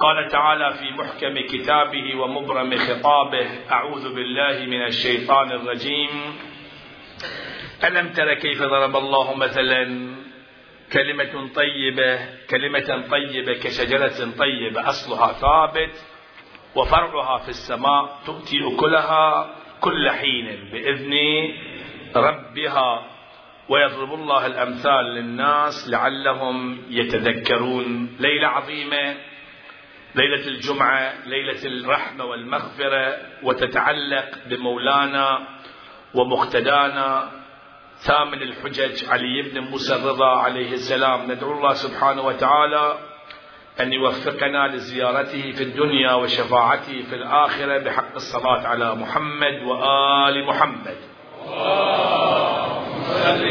قال تعالى في محكم كتابه ومبرم خطابه أعوذ بالله من الشيطان الرجيم. ألم تر كيف ضرب الله مثلا كلمة طيبة كلمة طيبة كشجرة طيبة أصلها ثابت وفرعها في السماء تؤتي أكلها كل حين بإذن ربها. ويضرب الله الأمثال للناس لعلهم يتذكرون. ليلة عظيمة ليلة الجمعة ليلة الرحمة والمغفرة وتتعلق بمولانا ومقتدانا ثامن الحجج علي بن موسى الرضا عليه السلام. ندعو الله سبحانه وتعالى أن يوفقنا لزيارته في الدنيا وشفاعته في الآخرة بحق الصلاة على محمد وآل محمد. اللهم صل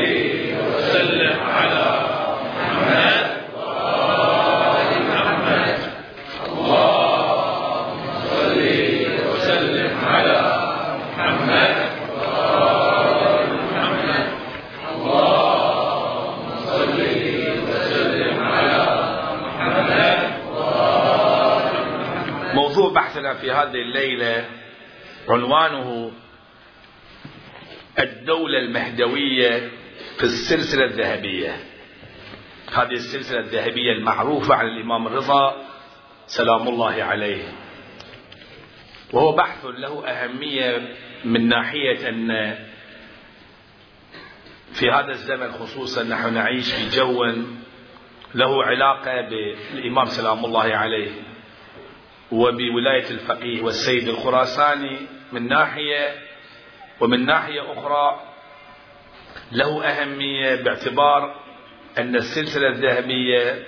وسلم على محمد بحثنا في هذه الليلة عنوانه الدولة المهدوية في السلسلة الذهبية. هذه السلسلة الذهبية المعروفة عن الإمام الرضا سلام الله عليه. وهو بحث له أهمية من ناحية أن في هذا الزمن خصوصا نحن نعيش في جو له علاقة بالإمام سلام الله عليه. وبولاية الفقيه والسيد الخراساني من ناحية ومن ناحية أخرى له أهمية باعتبار أن السلسلة الذهبية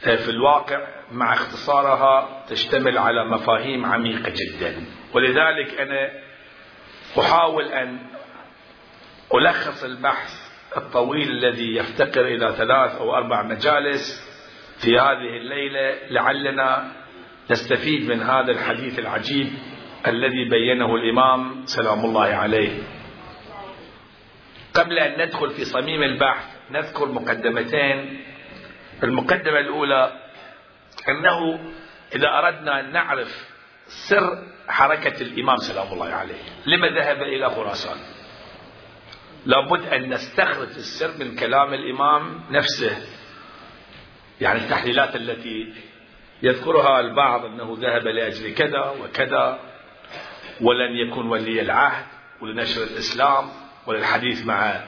في الواقع مع اختصارها تشتمل على مفاهيم عميقة جدا. ولذلك أنا أحاول أن ألخص البحث الطويل الذي يفتقر إلى ثلاث أو أربع مجالس في هذه الليلة لعلنا نستفيد من هذا الحديث العجيب الذي بينه الإمام سلام الله عليه. قبل أن ندخل في صميم البحث نذكر مقدمتين. المقدمة الأولى أنه إذا أردنا أن نعرف سر حركة الإمام سلام الله عليه لما ذهب إلى خراسان؟ لابد أن نستخرج السر من كلام الإمام نفسه يعني التحليلات التي يذكرها البعض أنه ذهب لأجل كذا وكذا ولن يكون ولي العهد ولنشر الإسلام وللحديث مع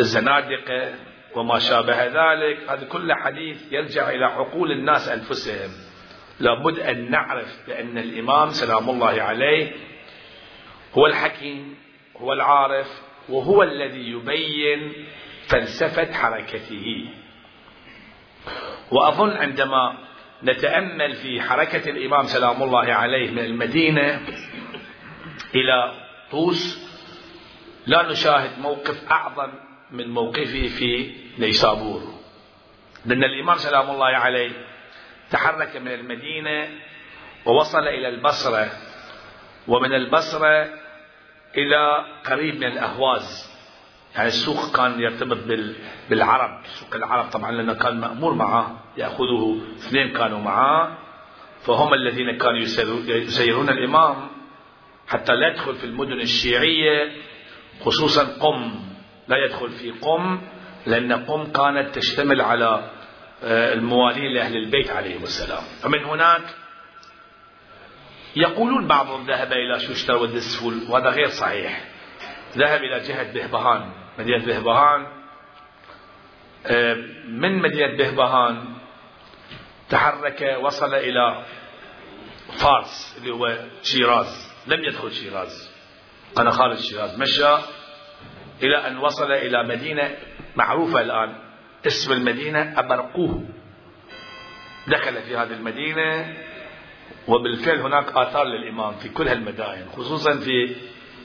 الزنادقة وما شابه ذلك. هذا كل حديث يرجع إلى عقول الناس أنفسهم. لابد أن نعرف بأن الإمام سلام الله عليه هو الحكيم هو العارف وهو الذي يبين فلسفة حركته. وأظن عندما نتأمل في حركة الإمام سلام الله عليه من المدينة إلى طوس. لا نشاهد موقف أعظم من موقفه في نيسابور. لأن الإمام سلام الله عليه تحرك من المدينة ووصل إلى البصرة ومن البصرة إلى قريب من الأهواز. يعني السوق كان يرتبط بالعرب. سوق العرب طبعا لأنه كان مأمور معه يأخذه اثنين كانوا معه. فهم الذين كانوا يسيرون الإمام حتى لا يدخل في المدن الشيعية خصوصا قم. لا يدخل في قم لأن قم كانت تشتمل على آه، الموالين لأهل البيت عليهم السلام. فمن هناك يقولون بعضهم ذهب إلى شوشتر والدسفول وهذا غير صحيح. ذهب إلى جهة بهبهان. مدينة بهبهان. آه، من مدينة بهبهان؟ تحرك وصل إلى فارس اللي هو شيراز. لم يدخل شيراز. أنا خارج شيراز. مشى إلى أن وصل إلى مدينة معروفة الآن. اسم المدينة أبرقوه. دخل في هذه المدينة وبالفعل هناك آثار للإمام في كل هالمدائن خصوصا في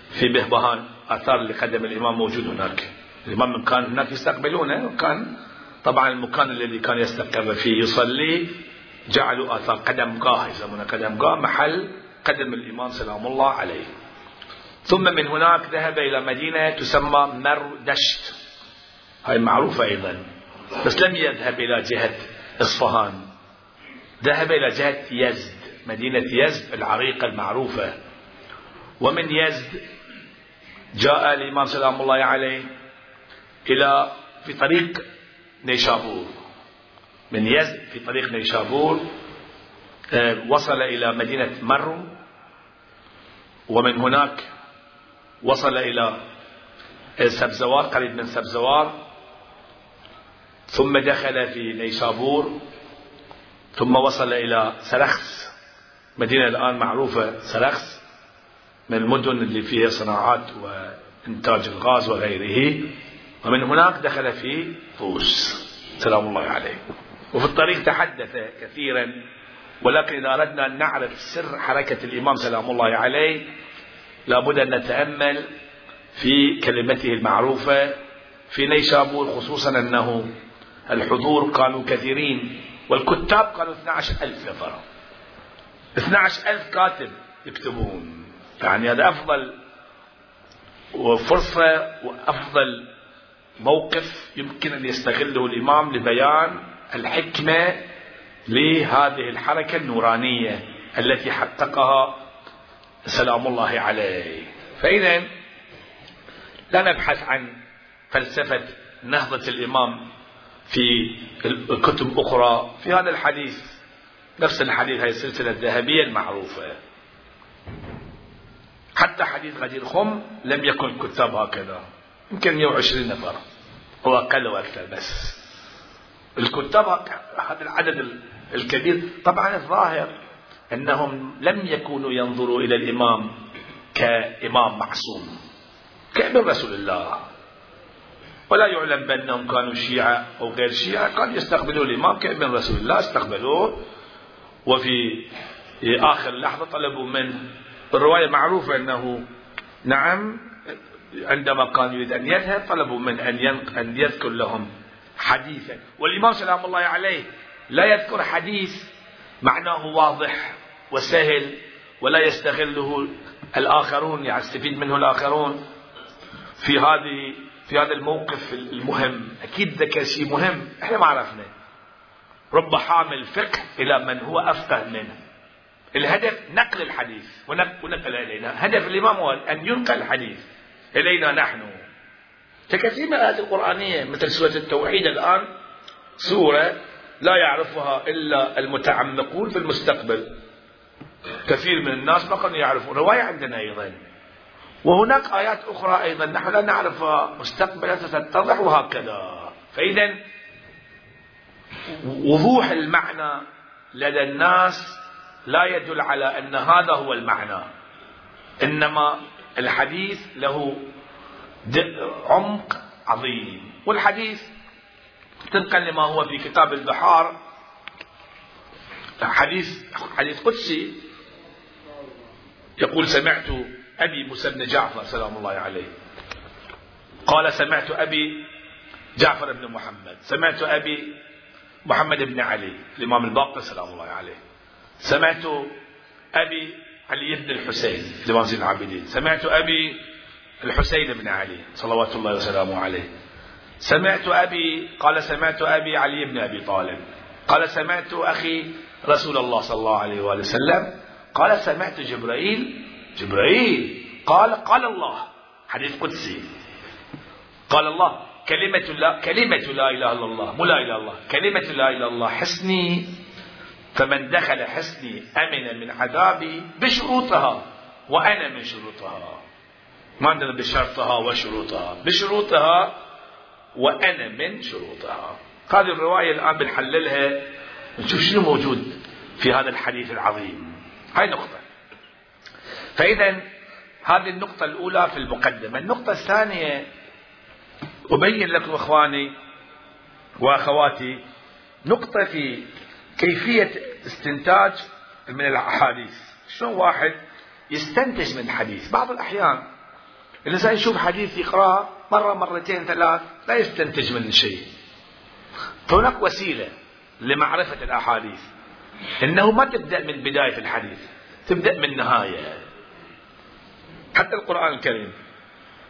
في بهبهان. آثار اللي قدم الإمام موجود هناك. الإمام كان هناك يستقبلونه وكان طبعا المكان الذي كان يستقر فيه يصلي جعلوا آثار قدم قاه يسمونه قدم قاه محل قدم الإمام سلام الله عليه. ثم من هناك ذهب إلى مدينة تسمى مردشت. هاي معروفة أيضا بس لم يذهب إلى جهة إصفهان. ذهب إلى جهة يزد مدينة يزد العريقة المعروفة. ومن يزد جاء الإمام سلام الله عليه إلى في طريق نيشابور. من يزد في طريق نيشابور آه، وصل إلى مدينة مرو ومن هناك وصل إلى سبزوار قريب من سبزوار ثم دخل في نيشابور ثم وصل إلى سرخس. مدينة الآن معروفة سرخس. من المدن اللي فيها صناعات وإنتاج الغاز وغيره ومن هناك دخل في طوس. سلام الله عليه. وفي الطريق تحدث كثيرا ولكن إذا أردنا أن نعرف سر حركة الإمام سلام الله عليه لابد أن نتأمل في كلمته المعروفة في نيشابور خصوصا أنه الحضور كانوا كثيرين والكتاب كانوا 12 ألف نفر. 12 ألف كاتب يكتبون. يعني هذا أفضل وفرصة وأفضل موقف يمكن أن يستغله الإمام لبيان الحكمة لهذه الحركة النورانية التي حققها سلام الله عليه. فإذا لا نبحث عن فلسفة نهضة الإمام في كتب أخرى. في هذا الحديث نفس الحديث هذه السلسلة الذهبية المعروفة. حتى حديث غدير خم لم يكن الكتاب هكذا. يمكن 120 نفر. هو أقل وأكثر بس. الكتاب هذا العدد الكبير. طبعا الظاهر أنهم لم يكونوا ينظروا إلى الإمام كإمام معصوم كابن رسول الله. ولا يعلم بأنهم كانوا شيعة أو غير شيعة. كانوا يستقبلوا الإمام كابن رسول الله استقبلوه. وفي آخر لحظة طلبوا من الرواية معروفة أنه نعم عندما كان يريد أن يذهب طلبوا من أن أن يذكر لهم حديثا. والإمام سلام الله عليه لا يذكر حديث معناه واضح وسهل ولا يستغله الآخرون يستفيد منه الآخرون. في هذه في هذا الموقف المهم أكيد ذكر شيء مهم إحنا ما عرفنا. رب حامل فقه إلى من هو أفقه منه. الهدف نقل الحديث ونقل إلينا. هدف الإمام هو أن ينقل الحديث إلينا نحن. ككثير من الآيات القرآنية مثل سورة التوحيد الآن؟ سورة لا يعرفها إلا المتعمقون في المستقبل. كثير من الناس ما كانوا يعرفون. رواية عندنا أيضا. وهناك آيات أخرى أيضا. نحن لا نعرفها. مستقبلا ستتضح وهكذا. فإذا وضوح المعنى لدى الناس لا يدل على أن هذا هو المعنى. إنما الحديث له عمق عظيم. والحديث طبقا لما هو في كتاب البحار حديث حديث قدسي يقول سمعت أبي موسى بن جعفر سلام الله عليه. قال سمعت أبي جعفر بن محمد. سمعت أبي محمد بن علي الإمام الباقر سلام الله عليه. سمعت أبي علي بن الحسين الإمام زين العابدين. سمعت أبي الحسين بن علي صلوات الله وسلامه عليه. سمعت أبي قال سمعت أبي علي بن أبي طالب. قال سمعت أخي رسول الله صلى الله عليه وآله وسلم. قال سمعت جبرائيل. جبرائيل. قال قال الله. حديث قدسي. قال الله كلمة لا كلمة لا إله إلا الله. مو لا إله إلا الله. كلمة لا إله إلا الله. حسني فمن دخل حسني أمن من عذابي بشروطها وأنا من شروطها. ما عندنا بشرطها وشروطها. بشروطها وأنا من شروطها. هذه الرواية الآن بنحللها نشوف شنو موجود في هذا الحديث العظيم. هاي نقطة. فإذا هذه النقطة الأولى في المقدمة. النقطة الثانية أبين لكم إخواني وأخواتي نقطة في كيفية استنتاج من الأحاديث؟ شلون واحد يستنتج من الحديث بعض الأحيان الإنسان يشوف حديث يقرأه مرة مرتين ثلاث لا يستنتج من شيء. فهناك وسيلة لمعرفة الأحاديث. إنه ما تبدأ من بداية الحديث تبدأ من نهاية حتى القرآن الكريم.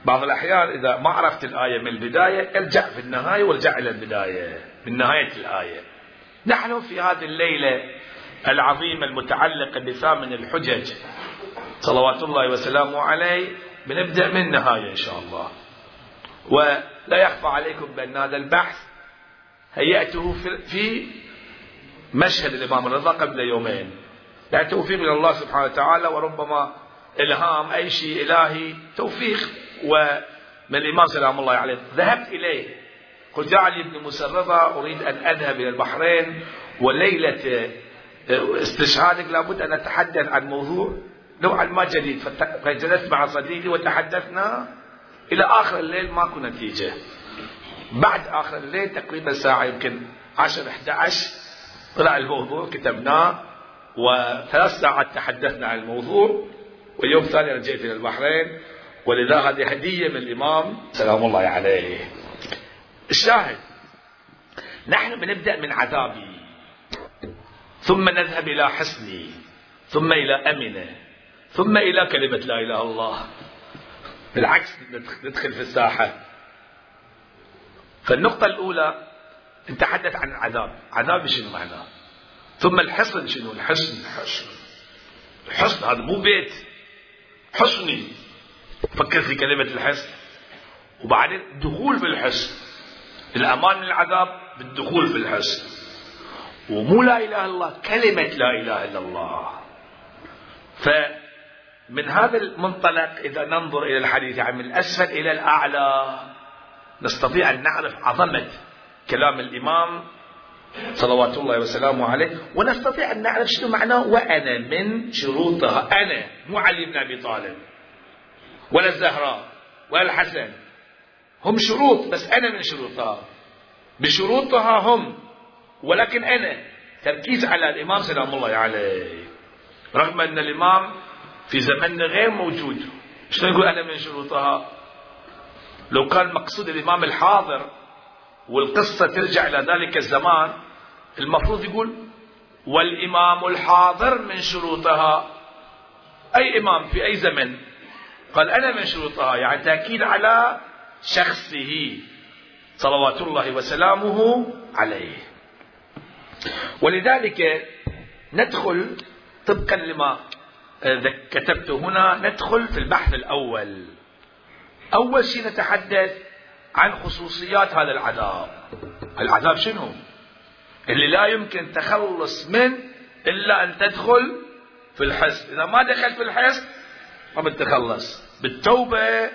بعض الأحيان إذا ما عرفت الآية من البداية ارجع في النهاية وارجع إلى البداية من نهاية الآية. نحن في هذه الليلة العظيمة المتعلقة بثامن الحجج صلوات الله وسلامه عليه بنبدأ من النهاية إن شاء الله. ولا يخفى عليكم بأن هذا البحث هيأته في مشهد الإمام الرضا قبل يومين. يعني توفيق من الله سبحانه وتعالى وربما إلهام أي شيء إلهي توفيق. ومن الإمام سلام الله عليه ذهبت إليه. قلت جعلي ابن مسرضة أريد أن أذهب إلى البحرين وليلة استشهادك لابد أن أتحدث عن موضوع نوعا ما جديد. فجلست مع صديقي وتحدثنا إلى آخر الليل ماكو نتيجة بعد آخر الليل تقريبا ساعة يمكن 10 11 طلع الموضوع كتبناه وثلاث ساعات تحدثنا عن الموضوع واليوم الثاني رجعت إلى البحرين. ولذا هذه هدية من الإمام سلام الله عليه. الشاهد. نحن بنبدأ من عذابي. ثم نذهب إلى حصني ثم إلى أمنة. ثم إلى كلمة لا إله إلا الله. بالعكس ندخل في الساحة. فالنقطة الأولى نتحدث عن العذاب. عذاب شنو معناه؟ ثم الحصن شنو؟ الحصن. الحصن الحصن هذا مو بيت. حصني. فكر في كلمة الحصن. وبعدين دخول بالحصن الأمان من العذاب بالدخول في الحصن ومو لا إله إلا الله كلمة لا إله إلا الله. فمن هذا المنطلق إذا ننظر إلى الحديث يعني من الأسفل إلى الأعلى نستطيع أن نعرف عظمة كلام الإمام صلوات الله وسلامه عليه ونستطيع أن نعرف شنو معناه وأنا من شروطها. أنا مو علي بن أبي طالب ولا الزهراء ولا الحسن. هم شروط بس أنا من شروطها. بشروطها هم. ولكن أنا تركيز على الإمام سلام الله عليه. رغم أن الإمام في زمننا غير موجود. شلون نقول أنا من شروطها؟ لو كان مقصود الإمام الحاضر والقصة ترجع إلى ذلك الزمان المفروض يقول والإمام الحاضر من شروطها. أي إمام في أي زمن. قال أنا من شروطها يعني تأكيد على شخصه صلوات الله وسلامه عليه. ولذلك ندخل طبقا لما كتبت هنا ندخل في البحث الأول. أول شيء نتحدث عن خصوصيات هذا العذاب. العذاب شنو؟ اللي لا يمكن تخلص من إلا أن تدخل في الحس إذا ما دخلت في الحس ما بتخلص. بالتوبة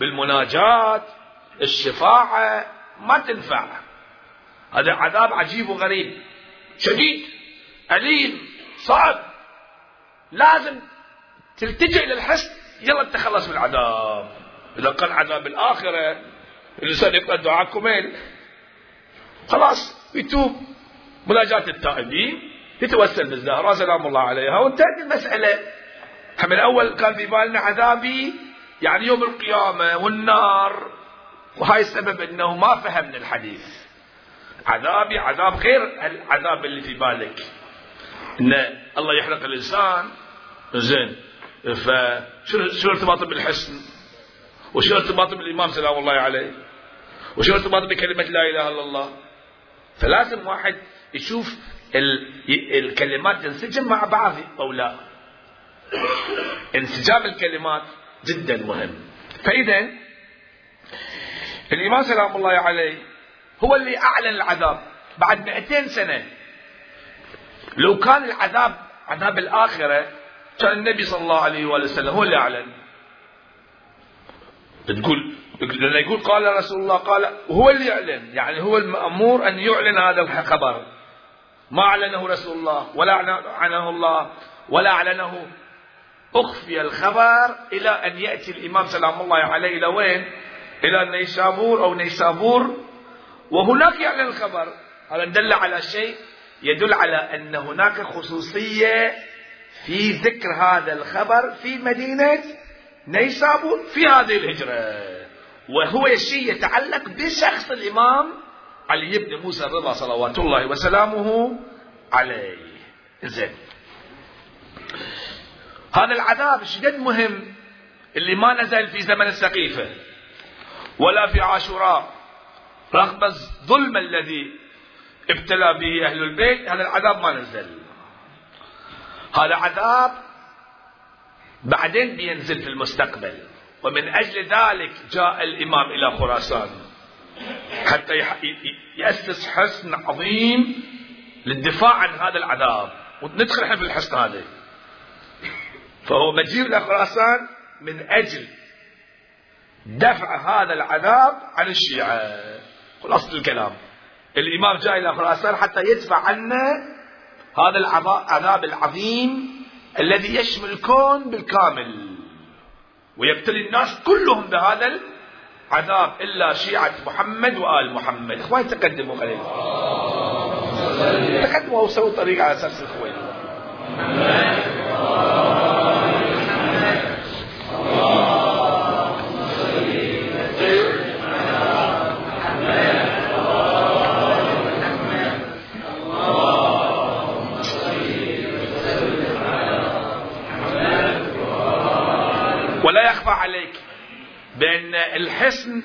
بالمناجاة الشفاعة ما تنفع. هذا عذاب عجيب وغريب. شديد أليم صعب. لازم تلتجئ الحس يلا تخلص من العذاب. إذا كان عذاب الآخرة الإنسان يقرأ دعاء كميل. خلاص يتوب. مناجاة التائبين يتوسل بالزهراء سلام الله عليها. وانتهت المسألة. من الأول كان في بالنا عذابي يعني يوم القيامة والنار. وهاي السبب إنه ما فهمنا الحديث. عذابي عذاب غير العذاب اللي في بالك. إن الله يحرق الإنسان. زين. فشو شو ارتباطه بالحسن؟ وشو ارتباطه بالإمام؟ سلام الله عليه. وشو ارتباطه بكلمة لا إله إلا الله؟ فلازم واحد يشوف الكلمات تنسجم مع بعض أو لا. انسجام الكلمات جدا مهم. فاذا الإمام سلام الله عليه هو اللي أعلن العذاب بعد 200 سنة. لو كان العذاب عذاب الآخرة كان النبي صلى الله عليه وآله وسلم هو اللي أعلن. تقول لأنه يقول قال رسول الله قال وهو اللي يعلن. يعني هو المأمور أن يعلن هذا الخبر. ما أعلنه رسول الله ولا أعلنه الله ولا أعلنه أخفي الخبر إلى أن يأتي الإمام سلام الله عليه إلى وين؟ إلى نيسابور أو نيسابور. وهناك يعلن الخبر هذا دل على شيء يدل على أن هناك خصوصية في ذكر هذا الخبر في مدينة نيسابور في هذه الهجرة. وهو شيء يتعلق بشخص الإمام علي بن موسى الرضا صلوات الله وسلامه عليه. زين. هذا العذاب شديد مهم اللي ما نزل في زمن السقيفة ولا في عاشوراء. رغم الظلم الذي ابتلى به أهل البيت هذا العذاب ما نزل. هذا عذاب بعدين بينزل في المستقبل ومن أجل ذلك جاء الإمام إلى خراسان. حتى يأسس حصن عظيم للدفاع عن هذا العذاب. وندخل إحنا في الحصن هذا. فهو مجيء إلى خراسان من أجل دفع هذا العذاب عن الشيعة. خلاصة الكلام. الإمام جاء إلى خراسان حتى يدفع عنا هذا العذاب العظيم الذي يشمل الكون بالكامل. ويبتلي الناس كلهم بهذا العذاب إلا شيعة محمد وآل محمد. إخوان تقدموا خليل تقدموا وسووا طريق على أساس الإخوان الحسن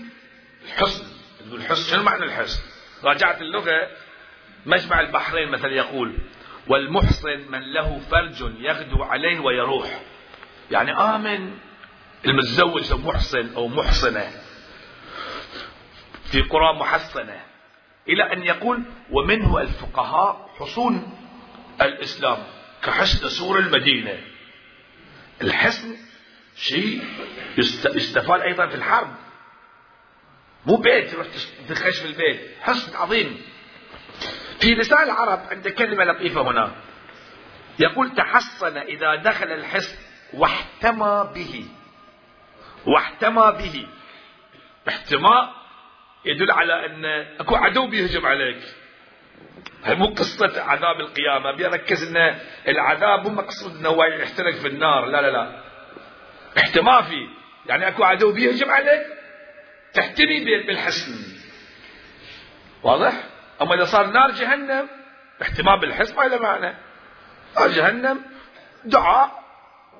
الحسن الحسن شنو معنى الحسن؟ راجعت اللغة مجمع البحرين مثلا يقول والمحصن من له فرج يغدو عليه ويروح. يعني آمن المتزوج محصن أو محصنة في قرى محصنة إلى أن يقول ومنه الفقهاء حصون الإسلام كحسن سور المدينة. الحسن شيء يستفاد أيضا في الحرب. مو بيت تروح تخش في البيت. حصن عظيم. في لسان العرب عند كلمة لطيفة هنا. يقول تحصن إذا دخل الحصن واحتمى به. واحتمى به. احتماء يدل على أن أكو عدو بيهجم عليك. هي مو قصة عذاب القيامة. بيركز أن العذاب مو مقصود أنه يحترق في النار. لا لا لا. احتماء فيه يعني أكو عدو بيهجم عليك؟ تحتمي بالحصن واضح؟ أما إذا صار نار جهنم احتمال بالحصن ما له معنى. نار جهنم دعاء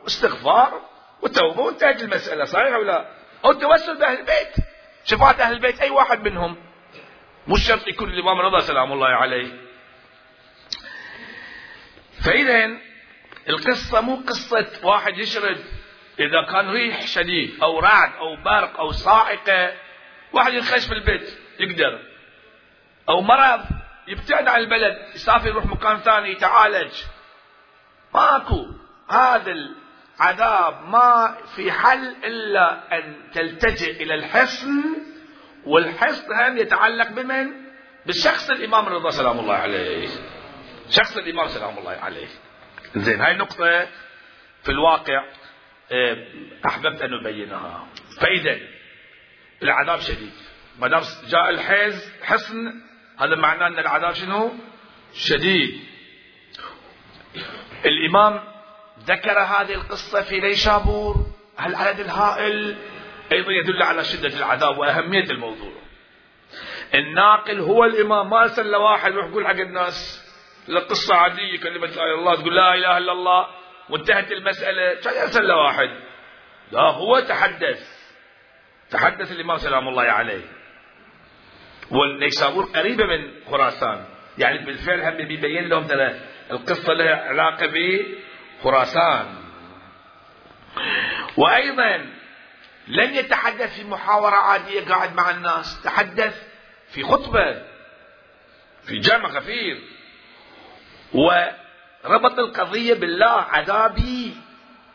واستغفار وتوبة وانتهت المسألة صحيح أو لا؟ أو التوسل بأهل البيت. شفاعة أهل البيت أي واحد منهم. مش شرط يكون الإمام رضا سلام الله عليه. فإذا القصة مو قصة واحد يشرد. إذا كان ريح شديد أو رعد أو برق أو صاعقة واحد ينخش في البيت يقدر. أو مرض يبتعد عن البلد يسافر يروح مكان ثاني يتعالج. ماكو. هذا العذاب ما في حل إلا أن تلتجئ إلى الحصن والحصن هم يتعلق بمن؟ بالشخص الإمام الرضا سلام الله عليه. شخص الإمام سلام الله عليه. زين هاي نقطة في الواقع. أحببت أن أبينها. فإذا العذاب شديد. ما دام جاء الحيز حصن هذا معناه أن العذاب شنو؟ شديد. الإمام ذكر هذه القصة في نيشابور العدد الهائل أيضا يدل على شدة العذاب وأهمية الموضوع. الناقل هو الإمام ما أرسل واحد يقول حق الناس القصة عادية كلمة لا إله إلا الله تقول لا إله إلا الله. وانتهت المسألة. يرسل واحد. لا هو تحدث. تحدث الإمام سلام الله عليه. والنيسابور قريبة من خراسان. يعني بالفعل هم بيبين لهم ترى القصة لها علاقة بخراسان. وأيضا لم يتحدث في محاورة عادية قاعد مع الناس. تحدث في خطبة في جامع غفير. وربط القضية بالله عذابي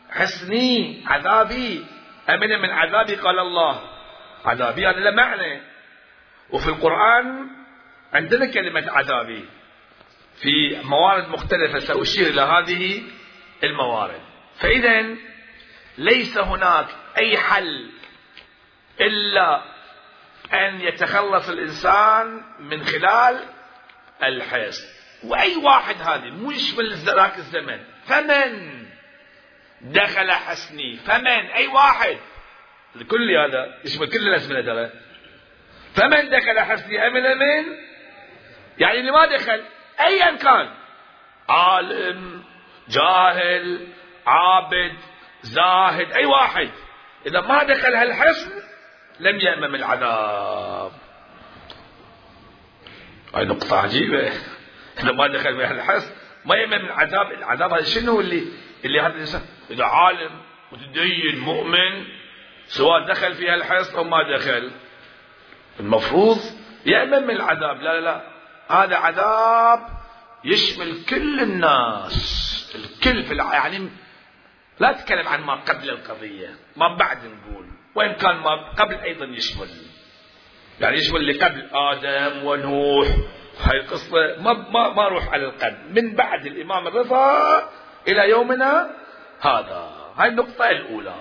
حسني عذابي. أمن من عذابي قال الله. عذابي هذا له معنى. وفي القرآن عندنا كلمة عذابي. في موارد مختلفة سأشير إلى هذه الموارد. فإذا ليس هناك أي حل إلا أن يتخلص الإنسان من خلال الحس وأي واحد هذه مو يشمل ذاك الزمن. فمن دخل حسني؟ فمن؟ أي واحد. الكل هذا يشمل كل الأزمنة ترى فمن دخل حسني؟ أمن من؟ يعني اللي ما دخل أيا كان. عالم جاهل عابد زاهد أي واحد. إذا ما دخل هالحصن لم يأمم العذاب. هاي نقطة عجيبة. إذا ما دخل بهالحصن ما يأمن من عذاب العذاب. هذا شنو اللي اللي هذا الإنسان؟ إذا عالم متدين مؤمن سواء دخل في الحصن أو ما دخل المفروض يأمن من العذاب. لا لا لا. هذا عذاب يشمل كل الناس الكل في يعني لا تتكلم عن ما قبل القضية ما بعد نقول. وإن كان ما قبل أيضا يشمل. يعني يشمل اللي قبل آدم ونوح هاي القصة ما ما ما أروح على القلب. من بعد الإمام الرضا إلى يومنا هذا. هاي النقطة الأولى.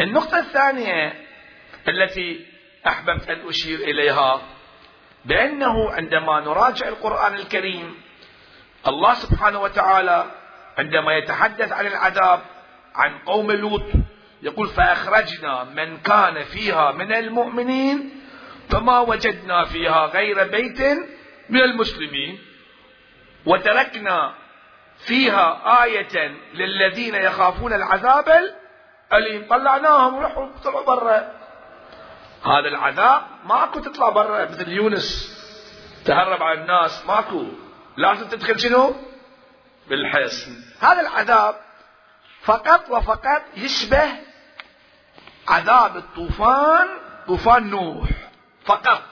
النقطة الثانية التي أحببت أن أشير إليها بأنه عندما نراجع القرآن الكريم الله سبحانه وتعالى عندما يتحدث عن العذاب عن قوم لوط يقول فأخرجنا من كان فيها من المؤمنين فما وجدنا فيها غير بيت من المسلمين. وتركنا فيها آية للذين يخافون العذاب الأليم. طلعناهم وروحوا طلعوا برا. هذا العذاب ماكو تطلع برا. مثل يونس تهرب على الناس ماكو. لازم تدخل شنو؟ بالحصن. هذا العذاب فقط وفقط يشبه عذاب الطوفان طوفان نوح. فقط.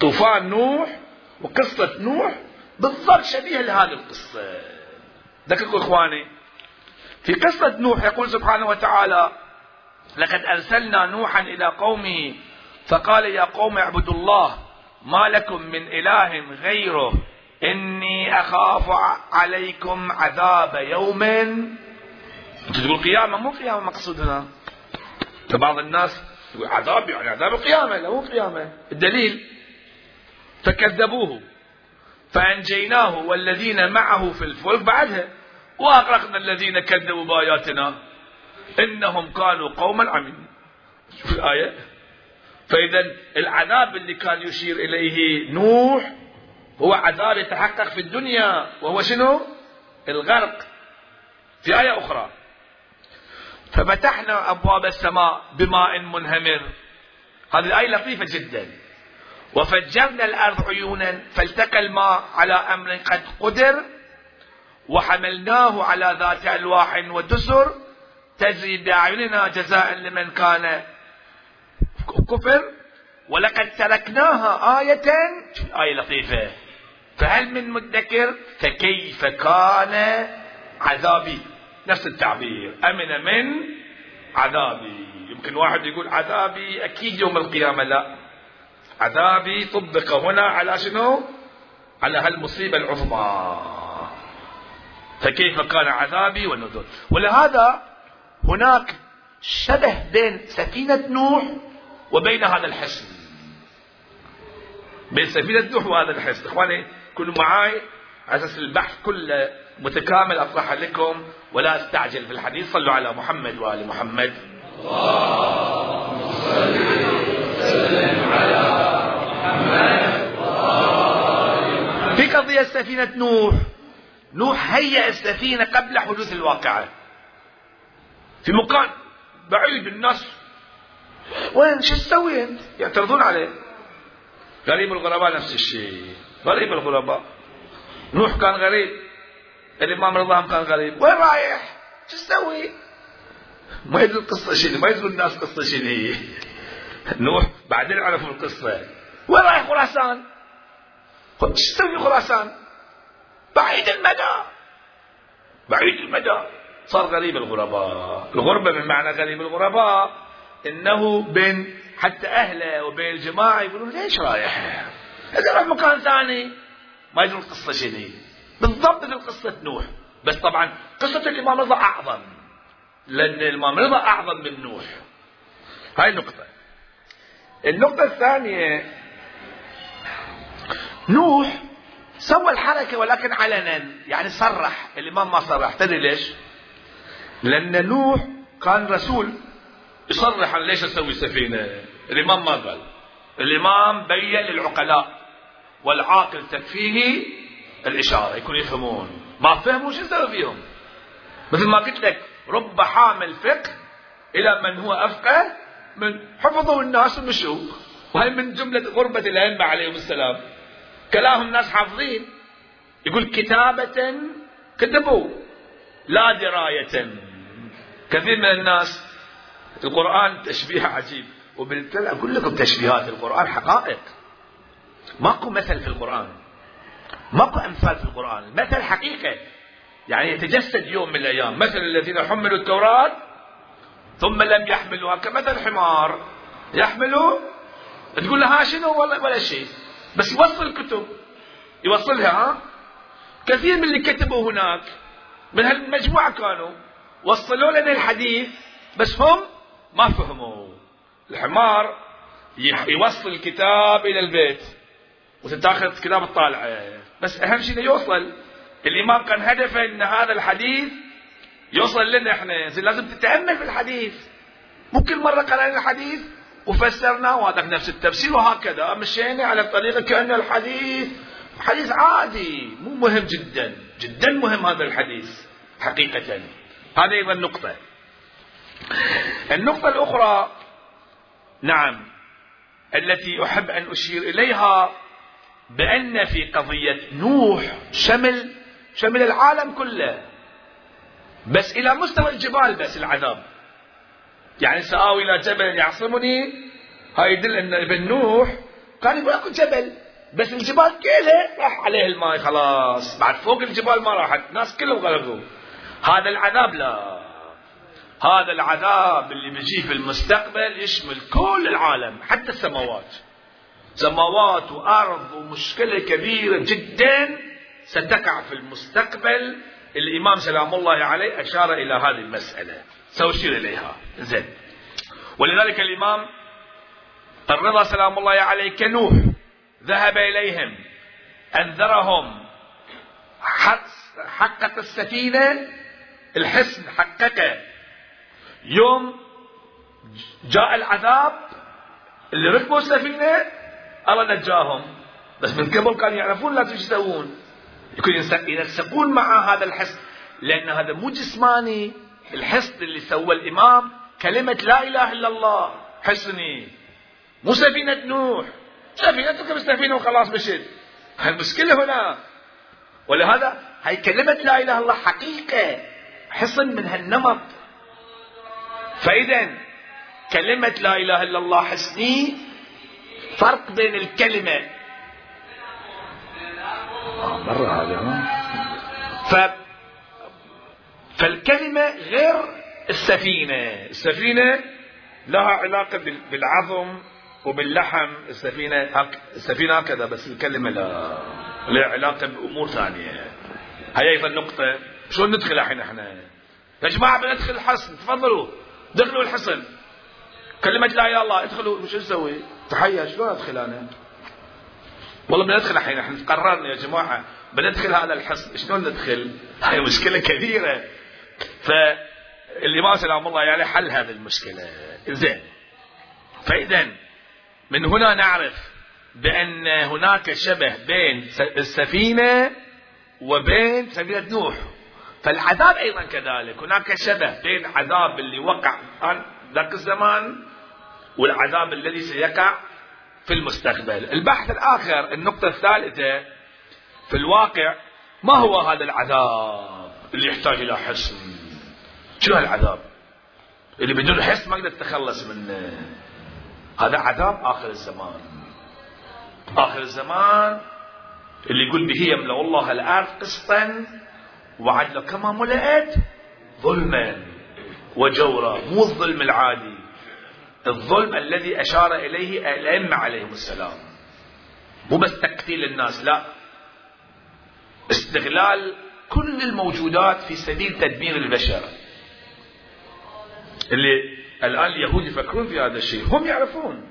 طوفان نوح وقصة نوح بالضبط شبيه لهذه القصة. دققوا إخواني. في قصة نوح يقول سبحانه وتعالى لقد أرسلنا نوحا إلى قومه فقال يا قوم اعبدوا الله ما لكم من إله غيره إني أخاف عليكم عذاب يوم. تقول قيامة مو قيامة مقصود هنا. الناس عذاب يعني عذاب القيامة لا مو قيامة. الدليل فكذبوه فأنجيناه والذين معه في الفلك بعدها وأغرقنا الذين كذبوا بآياتنا إنهم كانوا قوما عمين. شوف الآية. فإذا العذاب اللي كان يشير إليه نوح هو عذاب يتحقق في الدنيا وهو شنو؟ الغرق. في آية أخرى. ففتحنا أبواب السماء بماء منهمر. هذه الآية لطيفة جدا. وفجرنا الأرض عيونا فالتقى الماء على أمر قد قدر وحملناه على ذات ألواح ودسر تجري بأعيننا جزاء لمن كان كفر. ولقد تركناها آية. آية لطيفة. فهل من مدكر؟ فكيف كان عذابي؟ نفس التعبير. أمن من عذابي. يمكن واحد يقول عذابي أكيد يوم القيامة لا. عذابي طبق هنا على شنو؟ على هالمصيبة العظمى. فكيف كان عذابي والنذر؟ ولهذا هناك شبه بين سفينة نوح وبين هذا الحصن بين سفينة نوح وهذا الحصن إخواني كونوا معي على أساس البحث كله متكامل اطرحه لكم ولا أستعجل في الحديث. صلوا على محمد وآل محمد. اللهم وسلم على محمد في قضية سفينة نوح. نوح هيأ السفينة قبل حدوث الواقعة. في مكان بعيد الناس وين؟ شو تسوي أنت؟ يعترضون عليه. غريب الغرباء نفس الشيء. غريب الغرباء. نوح كان غريب. الإمام رضاهم كان غريب وين رايح شو تسوي ما يدري القصة شنو ما يدري الناس قصة شنو هي نوح بعدين عرفوا القصة وين رايح خراسان شو تسوي خراسان بعيد المدى بعيد المدى صار غريب الغرباء الغربة من معنى غريب الغرباء انه بين حتى اهله وبين الجماعة يقولون ليش رايح اذا راح مكان ثاني ما يدرون القصة شنو بالضبط مثل قصة نوح. بس طبعا قصة الإمام رضا أعظم لأن الإمام رضا أعظم من نوح. هاي نقطة النقطة الثانية نوح سوى الحركة ولكن علنا يعني صرح. الإمام ما صرح. تدري ليش؟ لأن نوح كان رسول يصرح عن ليش أسوي سفينة. الإمام ما قال. الإمام بين للعقلاء والعاقل تكفيه الإشارة يكون يفهمون. ما فهموا شو يسوي فيهم؟ مثل ما قلت لك رب حامل فقه إلى من هو أفقه من حفظه الناس ومشوا وهي من جملة غربة الأئمة عليهم السلام. كلاهم الناس حافظين. يقول كتابة كتبوا لا دراية. كثير من الناس القرآن تشبيه عجيب. وبالتالي أقول لكم تشبيهات القرآن حقائق. ماكو مثل في القرآن. ماكو أمثال في القرآن. مثل حقيقة. يعني يتجسد يوم من الأيام. مثل الذين حملوا التوراة ثم لم يحملوها. كمثل حمار. يحملوا؟ تقول لها شنو؟ ولا, ولا شيء. بس يوصل الكتب يوصلها. ها كثير من اللي كتبوا هناك من هالمجموعة كانوا وصلوا لنا الحديث بس هم ما فهموا. الحمار يوصل الكتاب إلى البيت وتتاخذ كتاب الطالعة. بس أهم شيء يوصل. الإمام كان هدفه أن هذا الحديث يوصل لنا إحنا. لازم تتأمل في الحديث. مو كل مرة قرأنا الحديث وفسرناه وهذا نفس التفسير وهكذا. مشينا على الطريقة كأن الحديث حديث عادي مو مهم جدا. جدا مهم هذا الحديث حقيقة. هذه أيضا نقطة. النقطة الأخرى نعم التي أحب أن أشير إليها بأن في قضية نوح شمل شمل العالم كله. بس إلى مستوى الجبال بس العذاب. يعني سآوي إلى جبل يعصمني. هاي يدل أن ابن نوح كان يقول أكو جبل بس الجبال كلها راح عليه الماء خلاص. بعد فوق الجبال ما راحت الناس كلهم غرقوا. هذا العذاب لا. هذا العذاب اللي بيجي في المستقبل يشمل كل العالم حتى السماوات. سماوات وأرض ومشكلة كبيرة جدا ستقع في المستقبل. الإمام سلام الله عليه أشار إلى هذه المسألة. سأشير إليها. زين. ولذلك الإمام الرضا سلام الله عليه كنوح ذهب إليهم أنذرهم حقق السفينة. الحصن حققه. يوم جاء العذاب اللي ركبوا السفينة الله نجاهم. بس من قبل كانوا يعرفون لا يسوون يكون ينسقون مع هذا الحصن لأن هذا مو جسماني. الحصن اللي سوى الإمام كلمة لا إله إلا الله. حصني مو سفينة نوح. سفينة تركب السفينة وخلاص مشيت. المشكلة هنا. ولهذا هاي كلمة لا إله إلا الله حقيقة. حصن من هالنمط. فإذا كلمة لا إله إلا الله حسني فرق بين الكلمة. مرة هذا ف فالكلمة غير السفينة. السفينة لها علاقة بالعظم وباللحم. السفينة السفينة هكذا بس الكلمة لا. لها علاقة بأمور ثانية. هاي أيضا نقطة. شلون ندخل الحين إحنا يا جماعة بندخل الحصن. تفضلوا. دخلوا الحصن. كلمة لا إلا الله ادخلوا شو نسوي؟ تحية شلون أدخل أنا؟ والله بندخل الحين إحنا قررنا يا جماعة بندخل هذا الحصن شلون ندخل؟ هاي مشكلة كبيرة فالإمام سلام الله عليه يعني حل هذه المشكلة زين فإذا من هنا نعرف بأن هناك شبه بين السفينة وبين سفينة نوح فالعذاب أيضا كذلك هناك شبه بين عذاب اللي وقع ذاك الزمان والعذاب الذي سيقع في المستقبل. البحث الآخر النقطة الثالثة في الواقع ما هو هذا العذاب اللي يحتاج إلى حصن شنو هالعذاب؟ اللي بدون حصن ما يقدر تتخلص منه. هذا عذاب آخر الزمان. آخر الزمان اللي يقول به يملأ الله الأرض قسطا وعدلا كما ملأت ظلما وجورا مو الظلم العادي. الظلم الذي أشار إليه الأئمة عليهم السلام. مو بس تقتيل الناس لا. استغلال كل الموجودات في سبيل تدمير البشر. اللي الآن اليهود يفكرون في هذا الشيء هم يعرفون.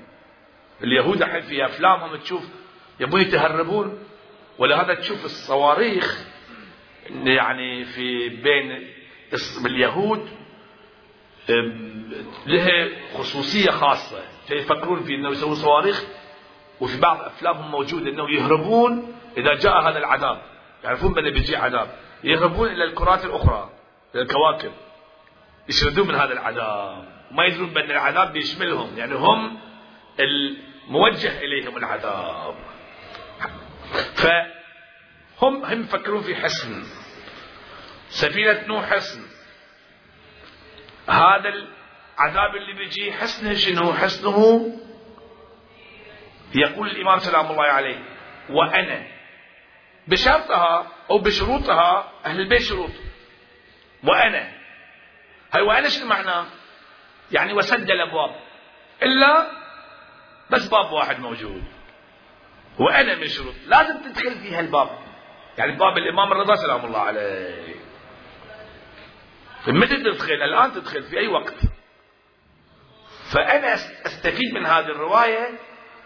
اليهود الحين في أفلامهم تشوف يبون يتهربون ولهذا تشوف الصواريخ يعني في بين اليهود لها خصوصية خاصة. يفكرون في إنه يسوون صواريخ؟ وفي بعض أفلامهم موجود انه يهربون إذا جاء هذا العذاب. يعرفون بأنه بيجي عذاب. يهربون إلى الكرات الأخرى إلى الكواكب. يشردون من هذا العذاب. وما يدرون بأن العذاب بيشملهم. يعني هم الموجه إليهم العذاب. هم هم يفكرون في حصن سفينة نوح حصن هذا العذاب اللي بيجي حصنه شنو؟ حصنه يقول الإمام سلام الله عليه وأنا بشرطها أو بشروطها أهل البيت شروط. وأنا هاي وأنا شنو معناه يعني وسد الأبواب. إلا بس باب واحد موجود. وأنا من شروط. لازم تدخل في هالباب يعني باب الإمام الرضا سلام الله عليه. متى تدخل الآن تدخل في أي وقت. فأنا أستفيد من هذه الرواية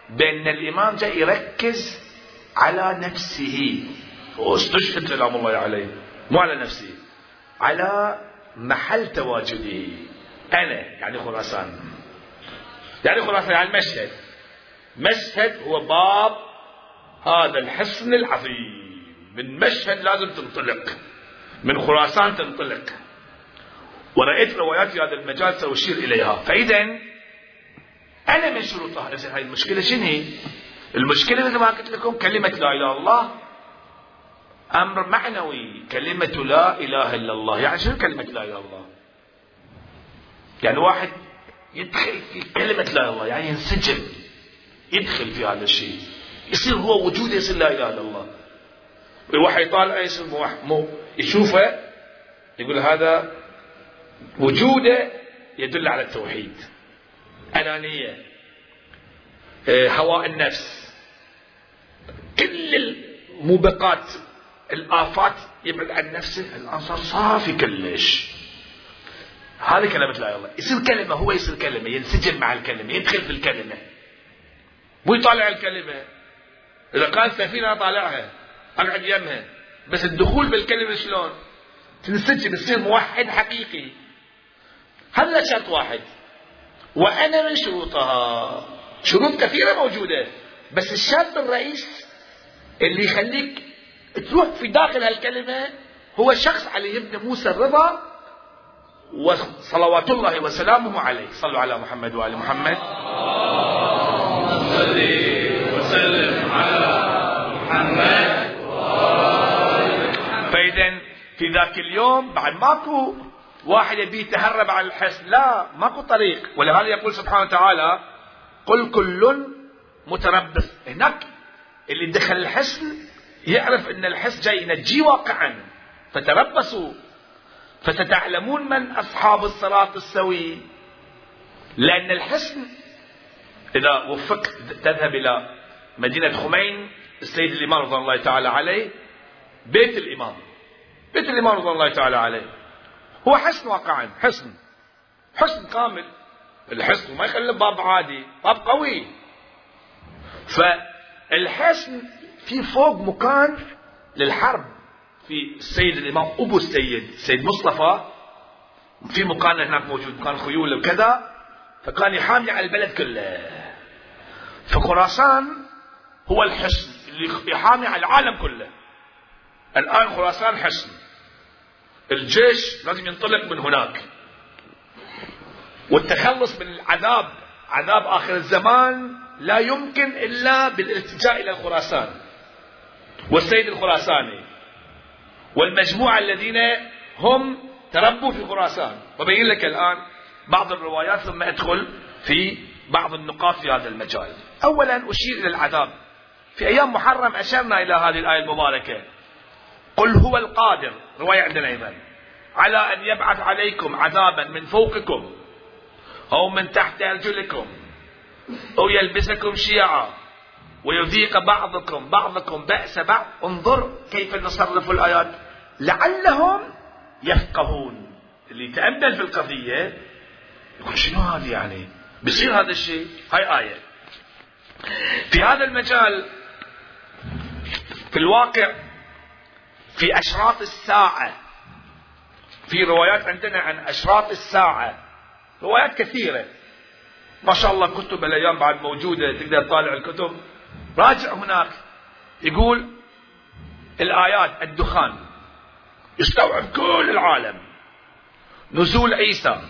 بأن الإمام جاء يركز على نفسه. واستشهد سلام الله عليه. مو على نفسه على محل تواجده. أنا يعني خراسان. يعني خراسان يعني المشهد مشهد هو باب هذا الحصن العظيم. من مشهد لازم تنطلق. من خراسان تنطلق. ورأيت روايات في هذا المجال سأشير إليها. فإذا أنا من شروطها إذا هاي المشكلة شنو هي؟ المشكلة مثل ما قلت لكم كلمة لا إله إلا الله أمر معنوي كلمة لا إله إلا الله. يعني شنو كلمة لا إله إلا الله؟ يعني واحد يدخل في كلمة لا إله إلا الله يعني ينسجم يدخل في هذا الشيء. يصير هو وجوده يصير لا إله إلا الله. الواحد يطالع يصير مو يشوفه يقول هذا وجوده يدل على التوحيد. أنانية آه، هواء النفس. كل الموبقات الآفات يبعد عن نفسه. الآن صار صافي كلش. هذه كلمة لا الله. يصير كلمة هو يصير كلمة ينسجم مع الكلمة يدخل في الكلمة. مو يطالع الكلمة. إذا قال سفينة طالعها أقعد يمها. بس الدخول بالكلمة شلون؟ تنسجم يصير موحد حقيقي. هذا شرط واحد؟ وأنا من شروطها. شروط كثيرة موجودة بس الشرط الرئيس اللي يخليك تروح في داخل هالكلمة هو شخص عليه ابن موسى الرضا وصلوات الله وسلامه عليه. صلوا على محمد وآل محمد. صل وسلم على محمد فإذا في ذاك اليوم بعد ماكو واحد يبي يتهرب عن الحسن لا ماكو طريق. ولهذا يقول سبحانه وتعالى قل كل متربص. هناك اللي دخل الحسن يعرف إن الحسن جاي ينجيه واقعا. فتربصوا. فستعلمون من أصحاب الصراط السوي. لأن الحسن إذا وفقت تذهب إلى مدينة خمين السيد الإمام رضي الله تعالى عليه بيت الإمام. بيت الإمام رضي الله تعالى عليه. هو حسن واقعا حسن. حسن كامل. الحسن ما يخلي باب عادي باب قوي. فالحسن في فوق مكان للحرب. في السيد الإمام أبو السيد سيد مصطفى في مكان هناك موجود مكان خيول وكذا فكان يحامي على البلد كله. فخراسان هو الحصن اللي يحامي على العالم كله. الآن خراسان حصن الجيش لازم ينطلق من هناك. والتخلص من العذاب عذاب آخر الزمان لا يمكن إلا بالالتجاء إلى خراسان والسيد الخراساني والمجموعة الذين هم تربوا في خراسان. وبين لك الآن بعض الروايات ثم أدخل في بعض النقاط في هذا المجال. أولا أشير إلى العذاب. في أيام محرم أشرنا إلى هذه الآية المباركة. قل هو القادر. رواية عندنا أيضا على أن يبعث عليكم عذابا من فوقكم أو من تحت أرجلكم أو يلبسكم شيعا ويذيق بعضكم بعضكم بأس بعض. انظر كيف نصرف الآيات. لعلهم يفقهون. اللي يتأمل في القضية يقول شنو هذا يعني؟ بيصير هذا الشيء؟ هاي آية. في هذا المجال في الواقع في أشراط الساعة. في روايات عندنا عن أشراط الساعة. روايات كثيرة. ما شاء الله كتب الأيام بعد موجودة تقدر تطالع الكتب. راجع هناك. يقول الآيات الدخان. يستوعب كل العالم. نزول عيسى.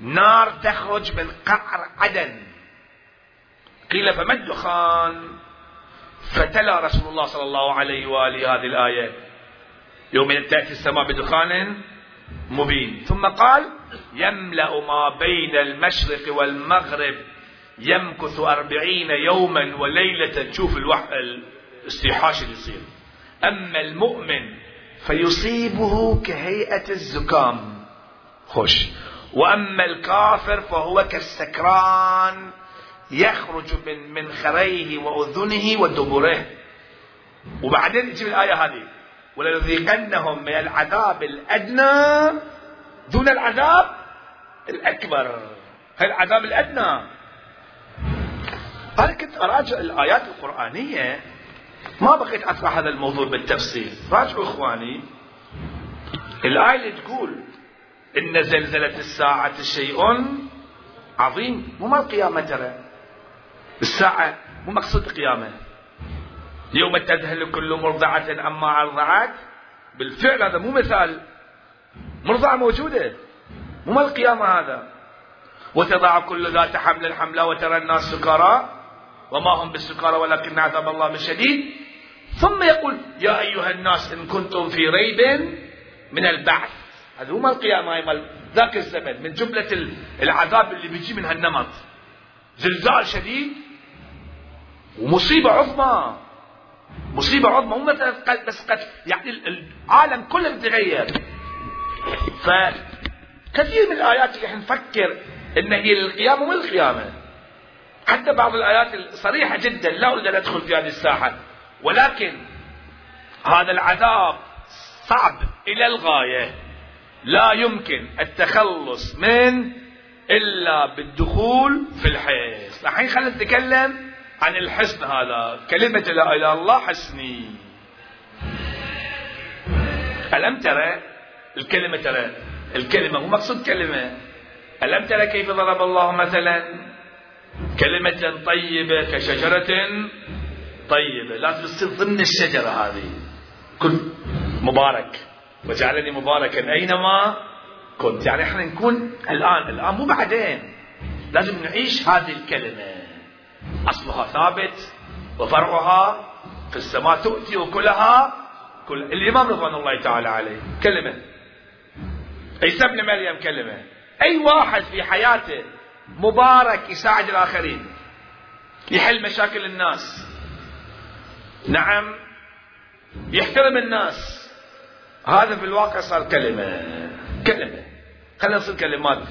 نار تخرج من قعر عدن. قيل فما الدخان؟ فتلا رسول الله صلى الله عليه وآله هذه الآية. يوم تأتي السماء بدخان مبين. ثم قال يملأ ما بين المشرق والمغرب يمكث أربعين يوما وليلة تشوف. الاستيحاش اللي يصير. أما المؤمن فيصيبه كهيئة الزكام. خوش. وأما الكافر فهو كالسكران يخرج من منخريه وأذنه ودبره. وبعدين يجيب الآية هذه. ولنذيقنهم من العذاب الأدنى دون العذاب الأكبر. هي العذاب الأدنى. أنا كنت أراجع الآيات القرآنية. ما بقيت أطرح هذا الموضوع بالتفصيل. راجعوا إخواني. الآية اللي تقول إن زلزلة الساعة شيء عظيم. مو ما القيامة ترى. الساعة مو مقصود القيامة. يوم تذهل كل مرضعة عما أرضعت بالفعل هذا مو مثال. مرضعة موجودة. مو القيامة هذا. وتضع كل ذات حمل حملة وترى الناس سكارى. وما هم بالسكارى ولكن عذاب الله من شديد. ثم يقول يا أيها الناس إن كنتم في ريب من البعث. هذا هو ما القيامة ذاك الزمن. من جملة العذاب اللي بيجي من هالنمط زلزال شديد. ومصيبة عظمى. مصيبة عظمى مثلا بس قد يعني العالم كله بيتغير. فكثير من الآيات اللي إحنا نفكر إن هي القيامة مو القيامة حتى بعض الآيات صريحة جدا لا أريد أن أدخل في هذه الساحة. ولكن هذا العذاب صعب إلى الغاية. لا يمكن التخلص من إلا بالدخول في الحصن الحين خلينا نتكلم عن الحصن هذا. كلمة لا إله إلا الله حسني ألم ترى الكلمة ترى؟ الكلمة مو مقصود كلمة. ألم ترى كيف ضرب الله مثلا؟ كلمة طيبة كشجرة طيبة. لازم تصير ضمن الشجرة هذه. كن مبارك. وجعلني مباركا أينما كنت. يعني إحنا نكون الآن. الآن مو بعدين. لازم نعيش هذه الكلمة. أصلها ثابت وفرعها في السماء تؤتي وكلها كل الإمام رضوان الله تعالى عليه. كلمة. عيسى ابن مريم كلمة. أي واحد في حياته مبارك يساعد الآخرين يحل مشاكل الناس. نعم يحترم الناس. هذا في الواقع صار كلمة. كلمة. خلينا نصير كلمات.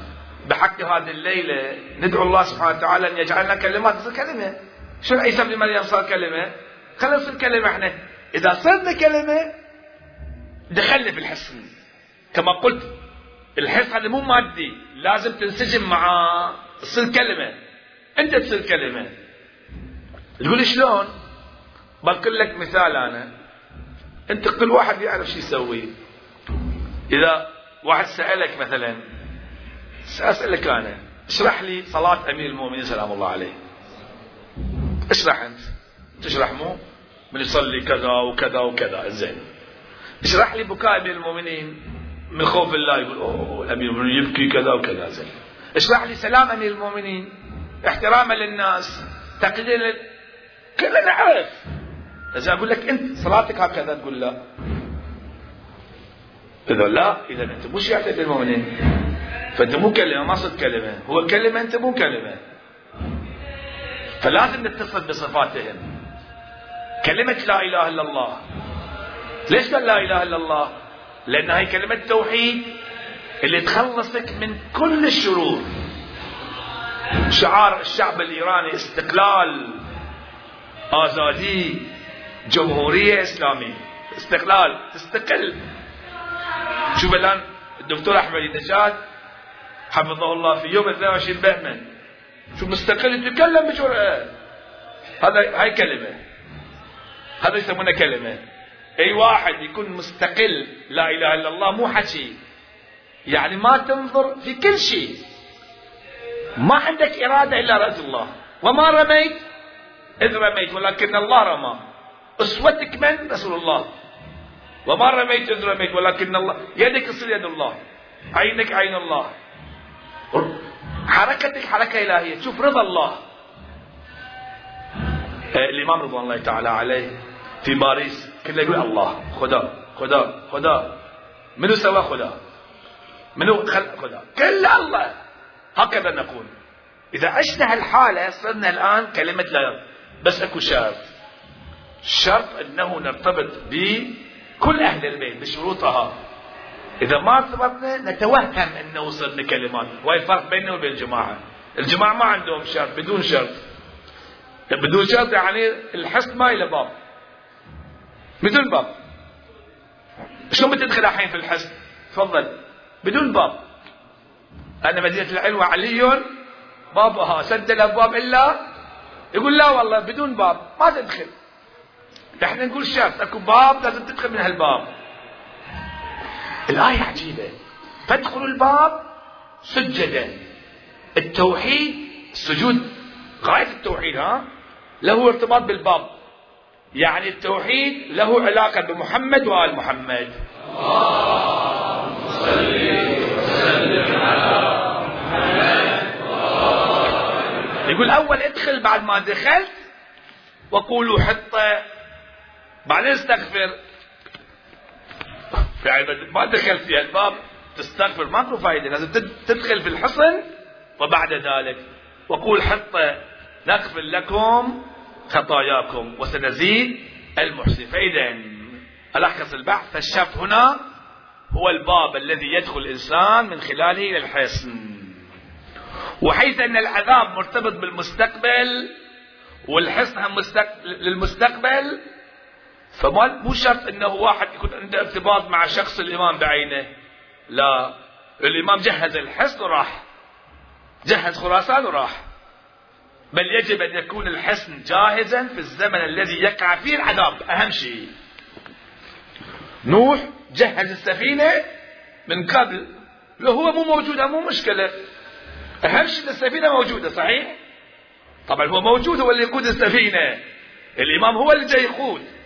بحق هذه الليلة ندعو الله سبحانه وتعالى أن يجعلنا كلمات تصير كلمة. شو عيسى ابن مريم صار كلمة؟ خلينا نصير كلمة إحنا. إذا صرنا كلمة دخلنا في الحصن كما قلت الحصن هذا مو مادي لازم تنسجم مع تصير كلمة. أنت تصير كلمة. تقول شلون؟ بقول لك مثال أنا. أنت كل واحد يعرف شو يسوي. إذا واحد سألك مثلا سأسألك أنا اشرح لي صلاة أمير المؤمنين سلام الله عليه. اشرح أنت. تشرح مو؟ من يصلي كذا وكذا وكذا. زين اشرح لي بكاء أمير المؤمنين من خوف الله يقول أوه الأمير المؤمنين يبكي كذا وكذا. زين اشرح لي سلام أمير المؤمنين احتراما للناس تقدير كلنا نعرف. إذا أقول لك أنت صلاتك هكذا تقول لا. إذا لا إذا أنت مش يعتد المؤمنين. فأنت مو كلمة ما صرت كلمة. هو كلمة أنت مو كلمة. فلازم نتصل بصفاتهم. كلمة لا إله إلا الله. ليش قال لا إله إلا الله؟ لأن هي كلمة توحيد اللي تخلصك من كل الشرور. شعار الشعب الإيراني استقلال آزادي جمهورية إسلامية. استقلال تستقل. شوف الآن الدكتور أحمد النجاد حفظه الله في يوم 22 بهمن شو مستقل يتكلم بجرأة. هذا هاي كلمة. هذا يسمونه كلمة. أي واحد يكون مستقل لا إله إلا الله مو حكي. يعني ما تنظر في كل شيء. ما عندك إرادة إلا رأس الله. وما رميت؟ إذ رميت ولكن الله رمى. أسوتك من؟ رسول الله. وما رميت إذ رميت ولكن الله. يدك تصير يد الله. عينك عين الله. حركتك حركة إلهية. شوف رضا الله. آه، الإمام رضوان الله تعالى عليه في باريس كله يقول الله خدا خدا خدا. منو سوى خدا؟ منو خلق خدا؟ كل الله. هكذا نقول. إذا عشنا هالحالة صرنا الآن كلمة لا بس أكو شرط. شرط أنه نرتبط بكل أهل البيت بشروطها. إذا ما ارتبطنا نتوهم أنه صرنا كلمات وهي الفرق بيننا وبين الجماعة. الجماعة ما عندهم شرط بدون شرط. بدون شرط يعني الحصن ما له باب. بدون باب. شلون بتدخل الحين في الحصن تفضل. بدون باب. أنا مدينة العلم وعلي بابها. سد الأبواب إلا؟ يقول لا والله بدون باب. ما تدخل. إحنا نقول شرط. أكو باب لازم تدخل من هالباب. الآية عجيبة فادخلوا الباب سجدا. التوحيد السجود غاية التوحيد ها؟ له ارتباط بالباب. يعني التوحيد له علاقة بمحمد وآل محمد. يقول أول ادخل بعد ما دخلت وقولوا حطة بعدين استغفر. يعني ما دخلت في الباب تستغفر. ماكو فايدة. لازم تدخل في الحصن وبعد ذلك وقول حتى نغفر لكم خطاياكم وسنزيد المحسن. فإذا ألخص البحث فالشف هنا هو الباب الذي يدخل الإنسان من خلاله إلى الحصن. وحيث أن العذاب مرتبط بالمستقبل والحصن للمستقبل فما مو شرط إنه واحد يكون عنده ارتباط مع شخص الإمام بعينه. لا الإمام جهز الحصن وراح. جهز خراسان وراح. بل يجب أن يكون الحصن جاهزا في الزمن الذي يقع فيه العذاب. أهم شيء. نوح جهز السفينة من قبل. لو هو مو موجود مو مشكلة. أهم شيء السفينة موجودة صحيح؟ طبعا هو موجود هو اللي يقود السفينة. الإمام هو اللي جاي يقود.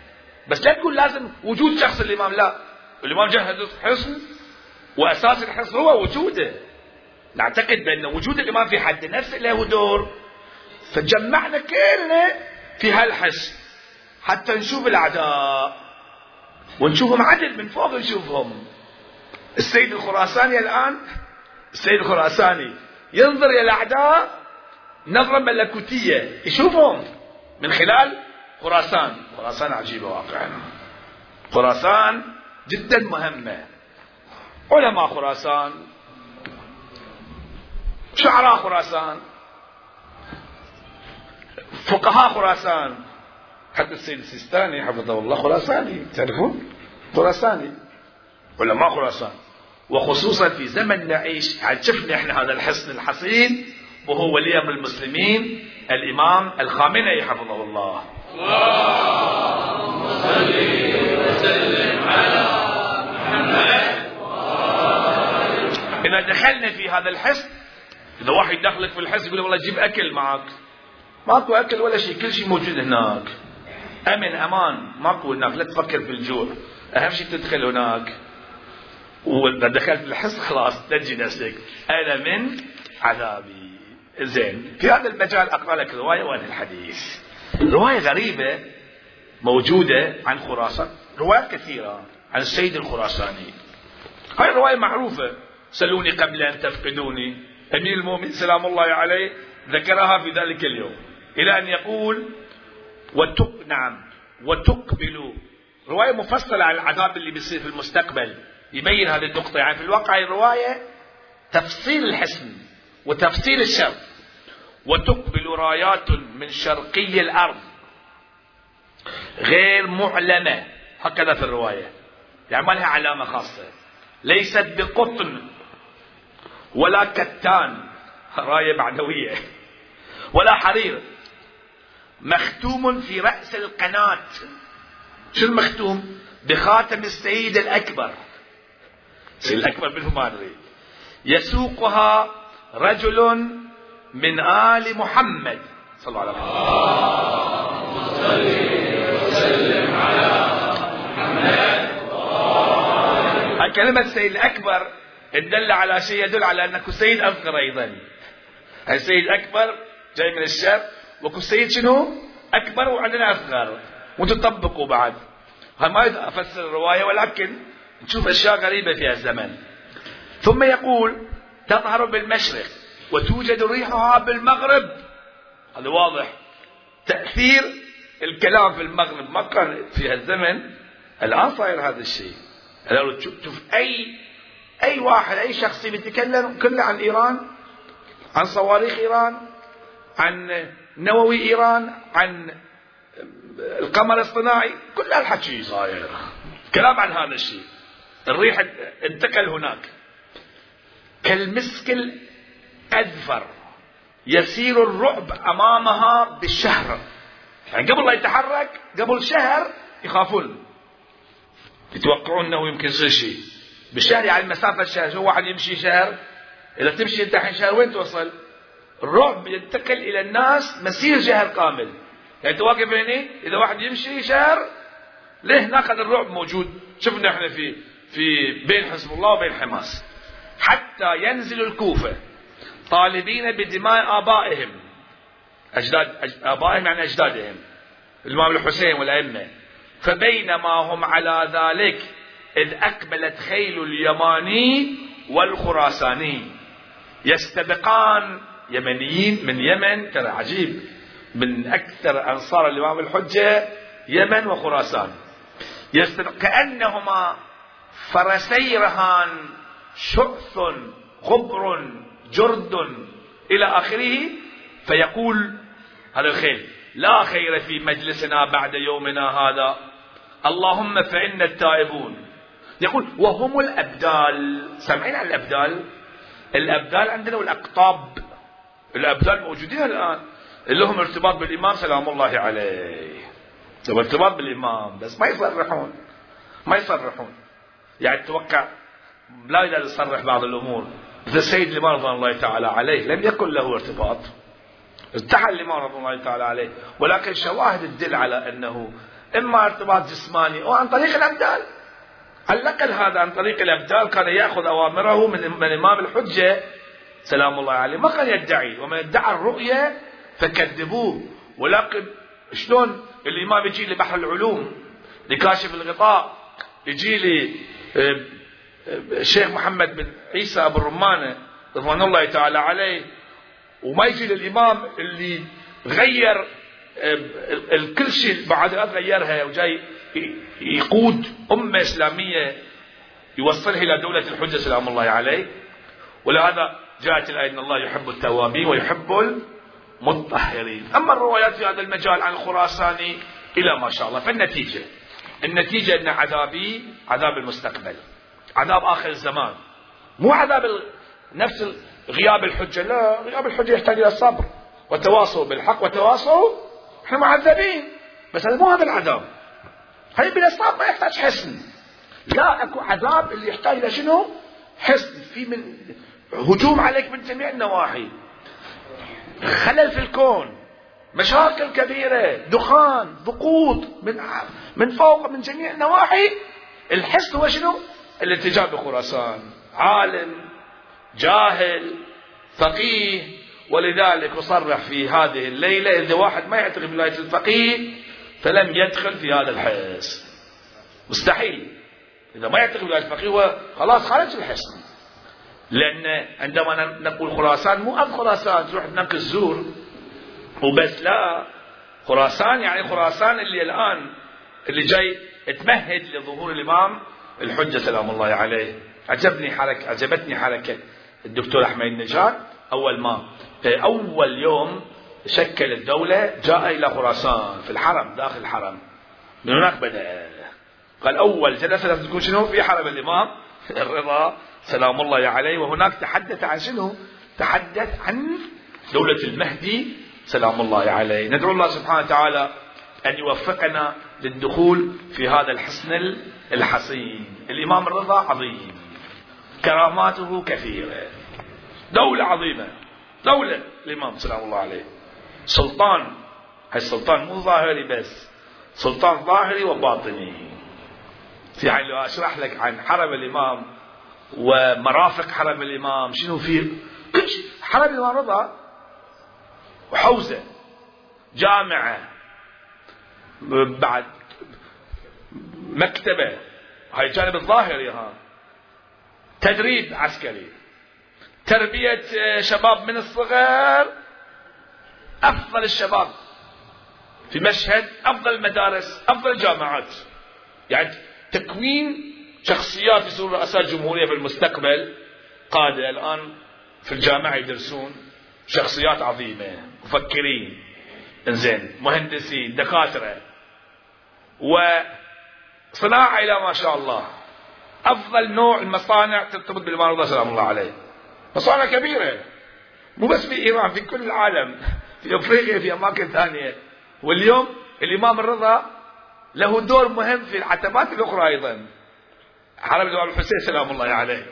بس لا تقول لازم وجود شخص الإمام لا. الإمام جهز حصن وأساس الحصن هو وجوده. نعتقد بأن وجود الإمام في حد نفسه له دور. فجمعنا كلنا في هالحصن حتى نشوف الأعداء ونشوفهم عدل من فوق نشوفهم السيد الخراساني الآن السيد الخراساني ينظر إلى الأعداء نظرة ملكوتية يشوفهم من خلال خراسان. خراسان عجيبة واقعا. خراسان جدا مهمة. علماء خراسان شعراء خراسان فقهاء خراسان. حتى السيد السيستاني حفظه الله خراساني. تعرفون؟ خراساني. علماء خراسان. وخصوصا في زمن نعيش شفنا إحنا هذا الحصن الحصين؟ وهو ولي أمر المسلمين الإمام الخامنئي حفظه الله. إذا دخلنا في هذا الحصن إذا واحد دخلك في الحصن يقول والله جيب أكل معك ماكو أكل ولا شيء كل شيء موجود هناك. أمن أمان ماكو هناك. لا تفكر في الجوع. أهم شيء تدخل هناك. وإذا دخلت الحصن خلاص تنجي نفسك. أنا من عذابي. زين في هذا المجال أقرأ لك رواية وأنا الحديث. رواية غريبة موجودة عن خراسان. روايات كثيرة عن السيد الخراساني. هاي الرواية معروفة. سلوني قبل أن تفقدوني. أمير المؤمنين سلام الله عليه ذكرها في ذلك اليوم. إلى أن يقول وتق نعم وتقبلوا رواية مفصلة عن العذاب اللي بيصير في المستقبل. يبين هذه النقطة. يعني في الواقع الرواية تفصيل الحسن وتفصيل الشر. وتقبل رايات من شرقي الأرض. غير معلنة هكذا في الرواية. يعني ما لها علامة خاصة. ليست بقطن ولا كتان. راية معنوية. ولا حرير. مختوم في رأس القناة. شو المختوم؟ بخاتم السيد الأكبر. السيد الأكبر منه ما أدري. يسوقها رجل من آل محمد. صلى الله عليه وسلم. على محمد كلمة السيد الأكبر تدل على شيء يدل على أنك سيد أصغر أيضا. السيد الأكبر جاي من الشرق وكو سيد شنو؟ أكبر وعندنا أصغر وتطبقوا بعد. ما أفسر الرواية ولكن نشوف أشياء غريبة في الزمن. ثم يقول تظهر بالمشرق. وتوجد ريحها بالمغرب. هذا واضح. تأثير الكلام في المغرب. ما كان في هالزمن. الآن صاير هذا الشيء. شوف أي أي واحد أي شخص يتكلم كله عن إيران عن صواريخ إيران عن نووي إيران عن القمر الصناعي كل هالحكي صاير. كلام عن هذا الشيء. الريح انتقل هناك. كالمسك الأذفر يسير الرعب أمامها بالشهر. يعني قبل لا يتحرك قبل شهر يخافون. يتوقعون أنه يمكن يصير شيء. بالشهر يعني المسافة شهر شو واحد يمشي شهر؟ إذا تمشي أنت الحين شهر وين توصل؟ الرعب ينتقل إلى الناس مسير شهر كامل. يعني تواقف هنا إذا واحد يمشي شهر ليه هناك هذا الرعب موجود؟ شفنا إحنا في في بين حزب الله وبين حماس. حتى ينزل الكوفة. طالبين بدماء آبائهم. أجداد آبائهم يعني أجدادهم. الإمام الحسين والأئمة. فبينما هم على ذلك إذ أقبلت خيل اليماني والخراساني. يستبقان يمنيين من يمن ترى عجيب. من أكثر أنصار الإمام الحجة يمن وخراسان. كأنهما فرسي رهان شؤث غبر جرد إلى آخره فيقول هذا الخيل لا خير في مجلسنا بعد يومنا هذا. اللهم فإنا التائبون. يقول وهم الأبدال. سامعين عن الأبدال؟ الأبدال عندنا والأقطاب الأبدال موجودين الآن. اللي هم ارتباط بالإمام سلام الله عليه. هو ارتباط بالإمام بس ما يصرحون ما يصرحون. يعني تتوقع لا يقدر يصرح بعض الأمور. مثل السيد الإمام رضوان الله تعالى عليه لم يكن له ارتباط ارتحل الإمام رضوان الله تعالى عليه ولكن شواهد تدل على أنه إما ارتباط جسماني أو عن طريق الأبدال على الأقل هذا عن طريق الأبدال كان يأخذ أوامره من من إمام الحجة سلام الله عليه ما كان يدعي ومن ادعى الرؤية فكذبوه ولكن شلون الإمام يجي لبحر العلوم لكاشف الغطاء يجي لي الشيخ محمد بن عيسى أبو الرمانة رضوان الله تعالى عليه وما يجي للإمام اللي غير الكل شيء بعد غيرها وجاي يقود أمة إسلامية يوصلها إلى دولة الحجة سلام الله عليه. ولهذا جاءت الآية أن الله يحب التوابين ويحب المطهرين. أما الروايات في هذا المجال عن الخراساني إلى ما شاء الله فالنتيجة النتيجة أن عذابي عذاب المستقبل. عذاب آخر الزمان. مو عذاب نفس غياب الحجة. لا غياب الحجة يحتاج إلى صبر وتواصل بالحق وتواصل. إحنا معذبين بس هذا مو هذا العذاب. بلا صبر ما يحتاج حسن. لا أكو عذاب اللي يحتاج إلى شنو؟ حسن. في من هجوم عليك من جميع النواحي. خلل في الكون مشاكل كبيرة دخان ضغوط من من فوق من جميع النواحي. الحسن هو شنو؟ الاتجاه بخراسان. عالم جاهل فقيه ولذلك أصرح في هذه الليلة إذا واحد ما يعتقد بولاية الفقيه فلم يدخل في هذا الحزب مستحيل. إذا ما يعتقد بولاية الفقيه هو خلاص خرج الحزب لأن عندما نقول خراسان مو أب خراسان تروح هناك الزور. وبس لا. خراسان يعني خراسان اللي الآن اللي جاي تمهد لظهور الإمام. الحجة سلام الله عليه. عجبني حركة عجبتني حركة. الدكتور أحمد النجاد أول ما أول يوم شكل الدولة جاء إلى خراسان في الحرم داخل الحرم. من هناك بدأ. قال أول جلسة لازم تكون شنو؟ في حرم الإمام. الرضا. سلام الله عليه. وهناك تحدث عن شنو؟ تحدث عن دولة المهدي. سلام الله عليه. ندعو الله سبحانه وتعالى أن يوفقنا للدخول في هذا الحصن الحصين. الإمام الرضا عظيم. كراماته كثيرة. دولة عظيمة. دولة. الإمام سلام الله عليه. سلطان. هاي السلطان مو ظاهري بس. سلطان ظاهري وباطني. يعني لو أشرح لك عن حرم الإمام ومرافق حرم الإمام. شنو فيه كل شيء حرم الإمام رضا. وحوزة. جامعة. بعد مكتبة. هاي الجانب الظاهري ها تدريب عسكري. تربية آه، شباب من الصغر. أفضل الشباب في مشهد أفضل المدارس أفضل الجامعات. يعني تكوين شخصيات يصيرون رؤساء جمهورية في المستقبل. قادة الآن في الجامعة يدرسون شخصيات عظيمة. مفكرين. إنزين مهندسين دكاترة. وصناعة إلى ما شاء الله. أفضل نوع المصانع ترتبط بالإمام رضا سلام الله عليه. مصانع كبيرة. مو بس في إيران في كل العالم. في أفريقيا في أماكن ثانية. واليوم الإمام الرضا له دور مهم في العتبات الأخرى أيضا. حرم الإمام الحسين سلام الله عليه.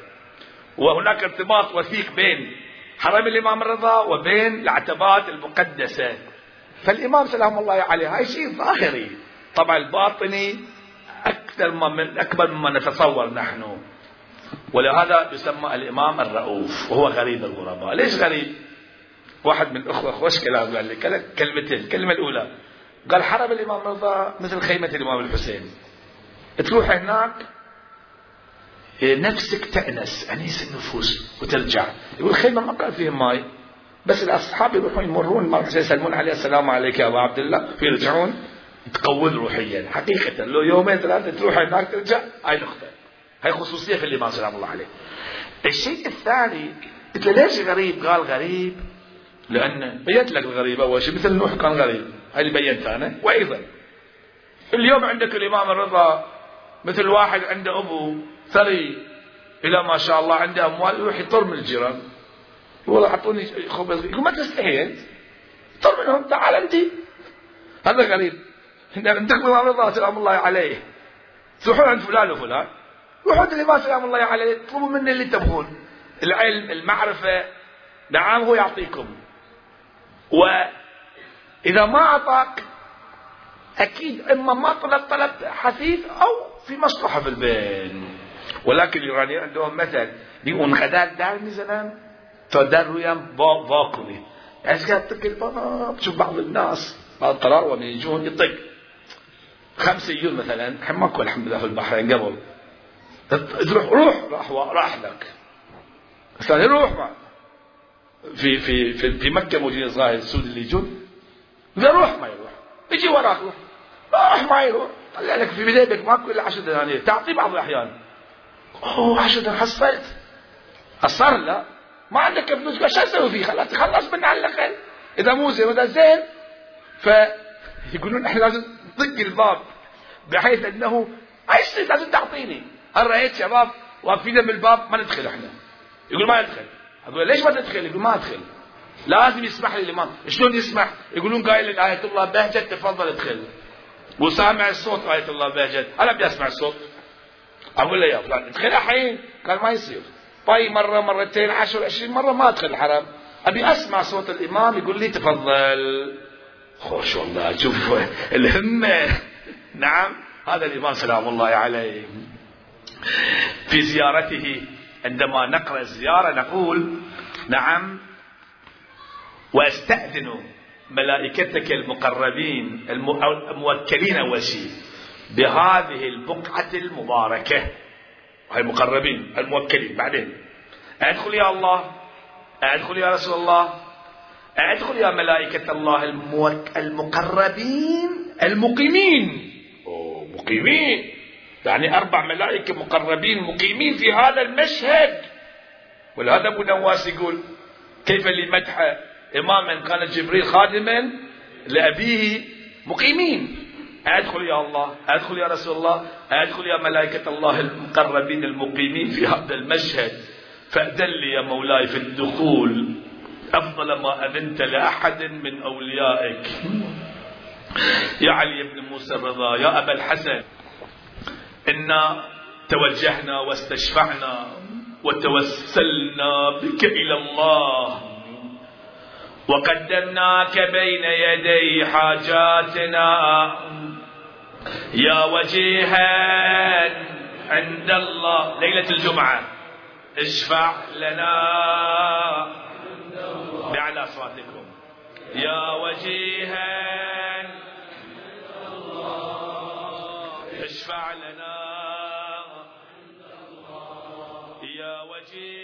وهناك ارتباط وثيق بين حرم الإمام الرضا وبين العتبات المقدسة. فالإمام سلام الله عليه هاي شيء ظاهري. طبعا الباطني أكثر ما من أكبر مما نتصور نحن. ولهذا يسمى الإمام الرؤوف وهو غريب الغرباء. ليش غريب؟ واحد من الأخوة خوش كلام قال لي؟ كلمتين الكلمة الأولى. قال حرم الإمام الرضا مثل خيمة الإمام الحسين. تروح هناك نفسك تأنس أنيس النفوس وترجع. يقول خيمة ما قال فيهم ماي. بس الأصحاب يروحون يمرون الإمام الحسين يسلمون عليه السلام عليك يا أبا عبد الله. ويرجعون. تقود روحيا. حقيقة لو يومين ثلاثة تروح هناك ترجع هاي نقطة. هاي خصوصية في الإمام سلام الله عليه. الشيء الثاني له ليش غريب؟ قال غريب لأن بينت لك الغريب أول شيء مثل نوح كان غريب. هاي اللي بينتها أنا. وأيضا اليوم عندك الإمام الرضا مثل واحد عنده أبو ثري إلى ما شاء الله عنده أموال يروح يطر من الجيران. يقول أعطوني خبز. يقول ما تستحي أنت طر منهم تعال أنت. هذا غريب. الإمام الرضا سلام الله عليه. تروحون عند فلان وفلان. روحوا عند الإمام سلام الله عليه اطلبوا مني اللي تبغون. العلم المعرفة. نعم هو يعطيكم. وإذا ما أعطاك أكيد إما ما طلب طلب حثيث أو في مصلحة في البين ولكن الإيرانيين عندهم مثل بيقول غداء دار مثلا ويام باكلي. يعني قاعد تطق الباب تشوف بعض الناس بعض الطراوة من يجون يطق. خمس يجون مثلا الحين ماكو الحمد لله في البحرين قبل. تروح روح. راح راح لك. الثاني روح. ما في في في, في مكة موجودين صاحب السود اللي يجون. اذا روح ما يروح. يجي وراك. روح روح ما يروح. طلع لك في بدايتك ماكو إلا 10 دنانير. تعطيه بعض الأحيان. أوه 10 دنانير. حصلت اصر لا. ما عندك فلوس شو أسوي فيه؟ خلاص تخلص منه على الأقل. إذا مو زين وإذا زين فيقولون إحنا لازم نطق الباب بحيث أنه إيش لازم تعطيني؟ هل رأيت شباب واقفين بالباب ما ندخل إحنا. يقول ما ندخل. أقول ليش ما تدخل؟ يقول ما أدخل. لازم يسمح لي الإمام. شلون يسمح؟ يقولون قايل آية الله بهجت تفضل ادخل. وسامع الصوت آية الله بهجت. أنا بدي أسمع الصوت. أقول له يا فلان ادخل الحين. قال ما يصير. باي مرة مرتين عشر عشرين مرة ما أدخل الحرم. أبي أسمع صوت الإمام يقول لي تفضل. خوش والله شوف الهمة. نعم هذا الإمام سلام الله عليه. في زيارته عندما نقرأ الزيارة نقول نعم وأستأذن ملائكتك المقربين الموكلين شيء بهذه البقعة المباركة. هاي المقربين الموكلين بعدين. أدخل يا الله أدخل يا رسول الله. أدخل يا ملائكة الله المقربين. المقيمين. أوه مقيمين. يعني أربع ملائكة مقربين مقيمين في هذا المشهد. ولهذا أبو نواس يقول كيف لمدح إماما كان جبريل خادما لأبيه مقيمين. أدخل يا الله أدخل يا رسول الله أدخل يا ملائكة الله المقربين المقيمين في هذا المشهد. فأذن لي يا مولاي في الدخول. أفضل ما أذنت لأحد من أوليائك. يا علي بن موسى الرضا يا أبا الحسن إنا توجهنا واستشفعنا وتوسلنا بك إلى الله. وقدمناك بين يدي حاجاتنا. يا وجيها عند الله. ليلة الجمعة اشفع لنا. بأعلى أصواتكم يا وجيها. اشفع لنا. يا وجيها.